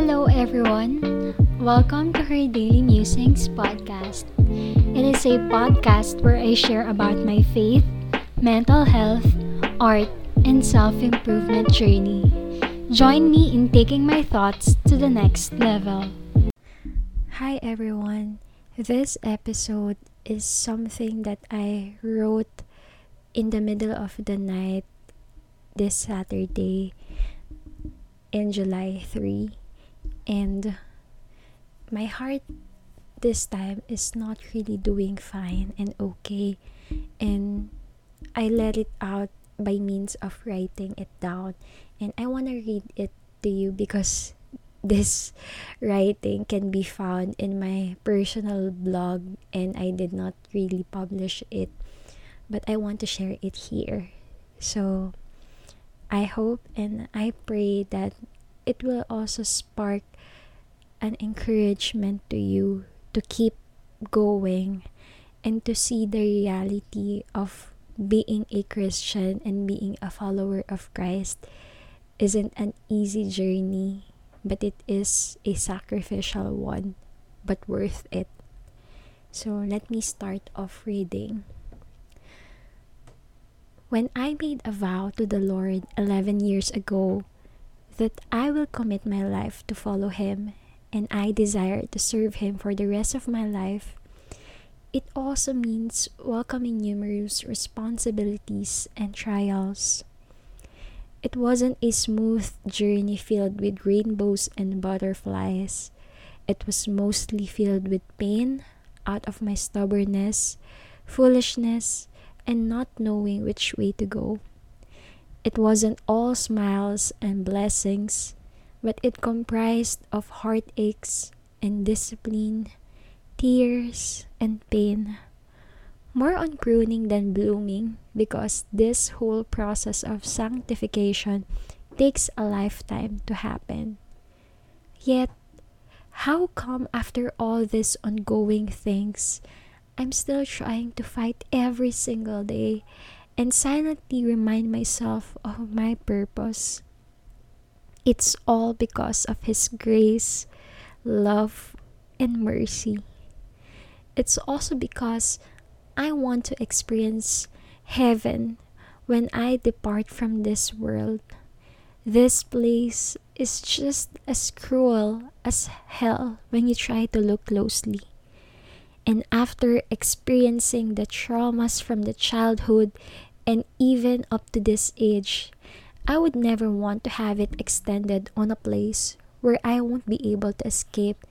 Hello, everyone. Welcome to her Daily Musings podcast. It is a podcast where I share about my faith, mental health, art, and self improvement journey. Join me in taking my thoughts to the next level. Hi, everyone. This episode is something that I wrote in the middle of the night this Saturday in July 3 and my heart this time is not really doing fine and okay. And I let it out by means of writing it down. And I want to read it to you because this writing can be found in my personal blog and I did not really publish it. But I want to share it here. So I hope and I pray that it will also spark an encouragement to you to keep going and to see the reality of being a Christian and being a follower of Christ isn't an easy journey, but it is a sacrificial one, but worth it. So let me start off reading. When I made a vow to the Lord 11 years ago that I will commit my life to follow Him and I desire to serve Him for the rest of my life, it also means welcoming numerous responsibilities and trials. It wasn't a smooth journey filled with rainbows and butterflies. It was mostly filled with pain out of my stubbornness, foolishness, and not knowing which way to go. It wasn't all smiles and blessings but it comprised of heartaches and discipline, tears and pain. More on pruning than blooming because this whole process of sanctification takes a lifetime to happen. Yet, how come after all these ongoing things, I'm still trying to fight every single day and silently remind myself of my purpose? It's all because of His grace, love, and mercy. It's also because I want to experience heaven when I depart from this world. This place is just as cruel as hell when you try to look closely. And after experiencing the traumas from the childhood and even up to this age, I would never want to have it extended on a place where I won't be able to escape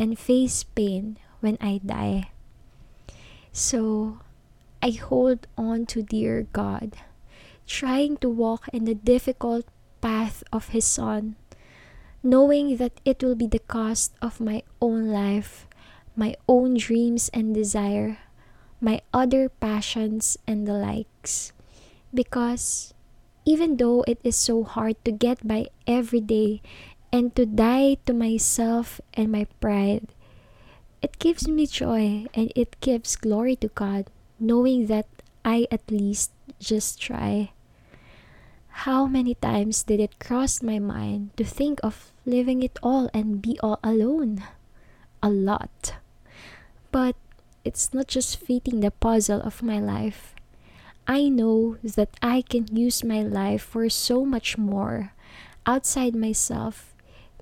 and face pain when I die. So I hold on to dear God, trying to walk in the difficult path of His Son, knowing that it will be the cost of my own life, my own dreams and desire, my other passions and the likes. Because even though it is so hard to get by every day and to die to myself and my pride, it gives me joy and it gives glory to God knowing that I at least just try. How many times did it cross my mind to think of living it all and be all alone? A lot. But it's not just fitting the puzzle of my life. I know that I can use my life for so much more outside myself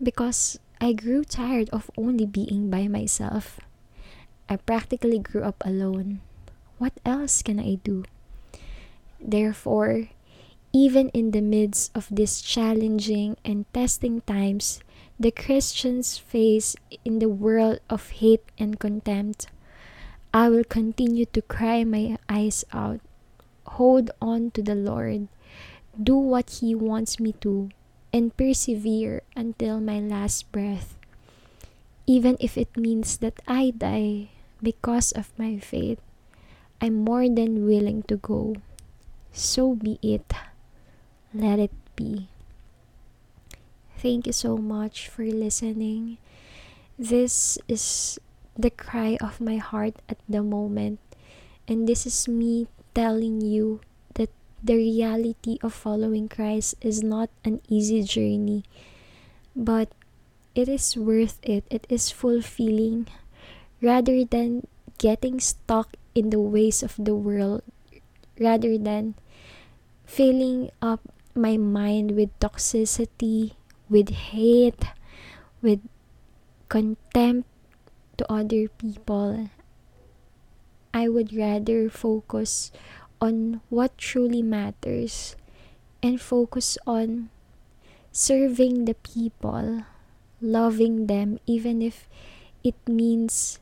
because I grew tired of only being by myself. I practically grew up alone. What else can I do? Therefore, even in the midst of these challenging and testing times the Christians face in the world of hate and contempt, I will continue to cry my eyes out hold on to the Lord, do what He wants me to, and persevere until my last breath. Even if it means that I die because of my faith, I'm more than willing to go. So be it. Let it be. Thank you so much for listening. This is the cry of my heart at the moment, and this is me telling you that the reality of following Christ is not an easy journey, but it is worth it. It is fulfilling rather than getting stuck in the ways of the world, rather than filling up my mind with toxicity, with hate, with contempt to other people. I would rather focus on what truly matters and focus on serving the people, loving them, even if it means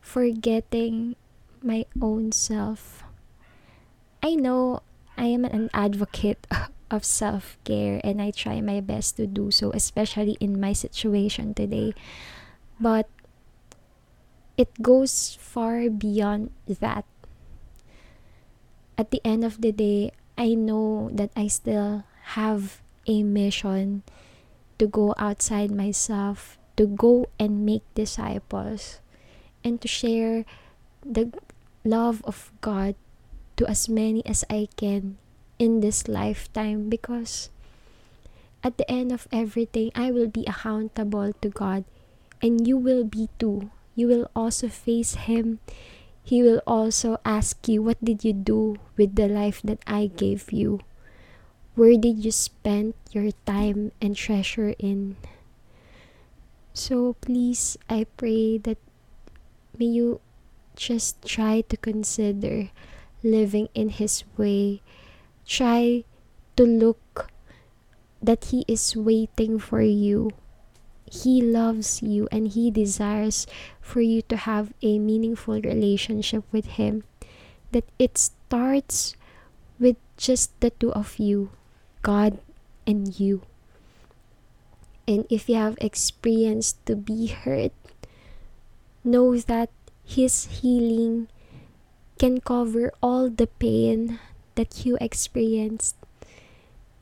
forgetting my own self. I know I am an advocate of self care and I try my best to do so, especially in my situation today. But it goes far beyond that. At the end of the day, I know that I still have a mission to go outside myself, to go and make disciples, and to share the love of God to as many as I can in this lifetime because at the end of everything, I will be accountable to God and you will be too. You will also face Him. He will also ask you, What did you do with the life that I gave you? Where did you spend your time and treasure in? So please, I pray that may you just try to consider living in His way. Try to look that He is waiting for you. He loves you and He desires for you to have a meaningful relationship with Him. That it starts with just the two of you, God and you. And if you have experienced to be hurt, know that His healing can cover all the pain that you experienced.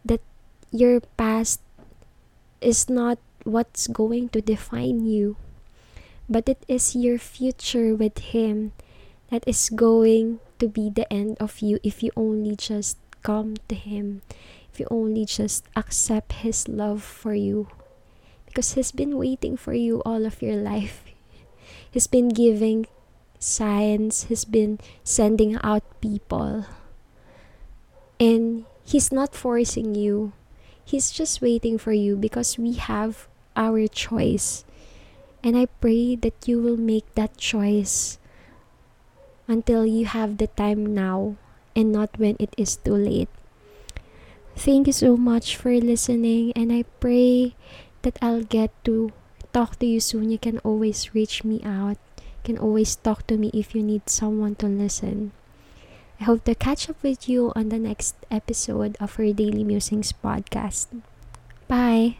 That your past is not what's going to define you, but it is your future with Him that is going to be the end of you if you only just come to Him, if you only just accept His love for you. Because He's been waiting for you all of your life. He's been giving signs, He's been sending out people. And He's not forcing you, He's just waiting for you because we have our choice. And I pray that you will make that choice until you have the time now and not when it is too late. Thank you so much for listening, and I pray that I'll get to talk to you soon. You can always reach me out. You can always talk to me if you need someone to listen. I hope to catch up with you on the next episode of our Daily Musings podcast. Bye.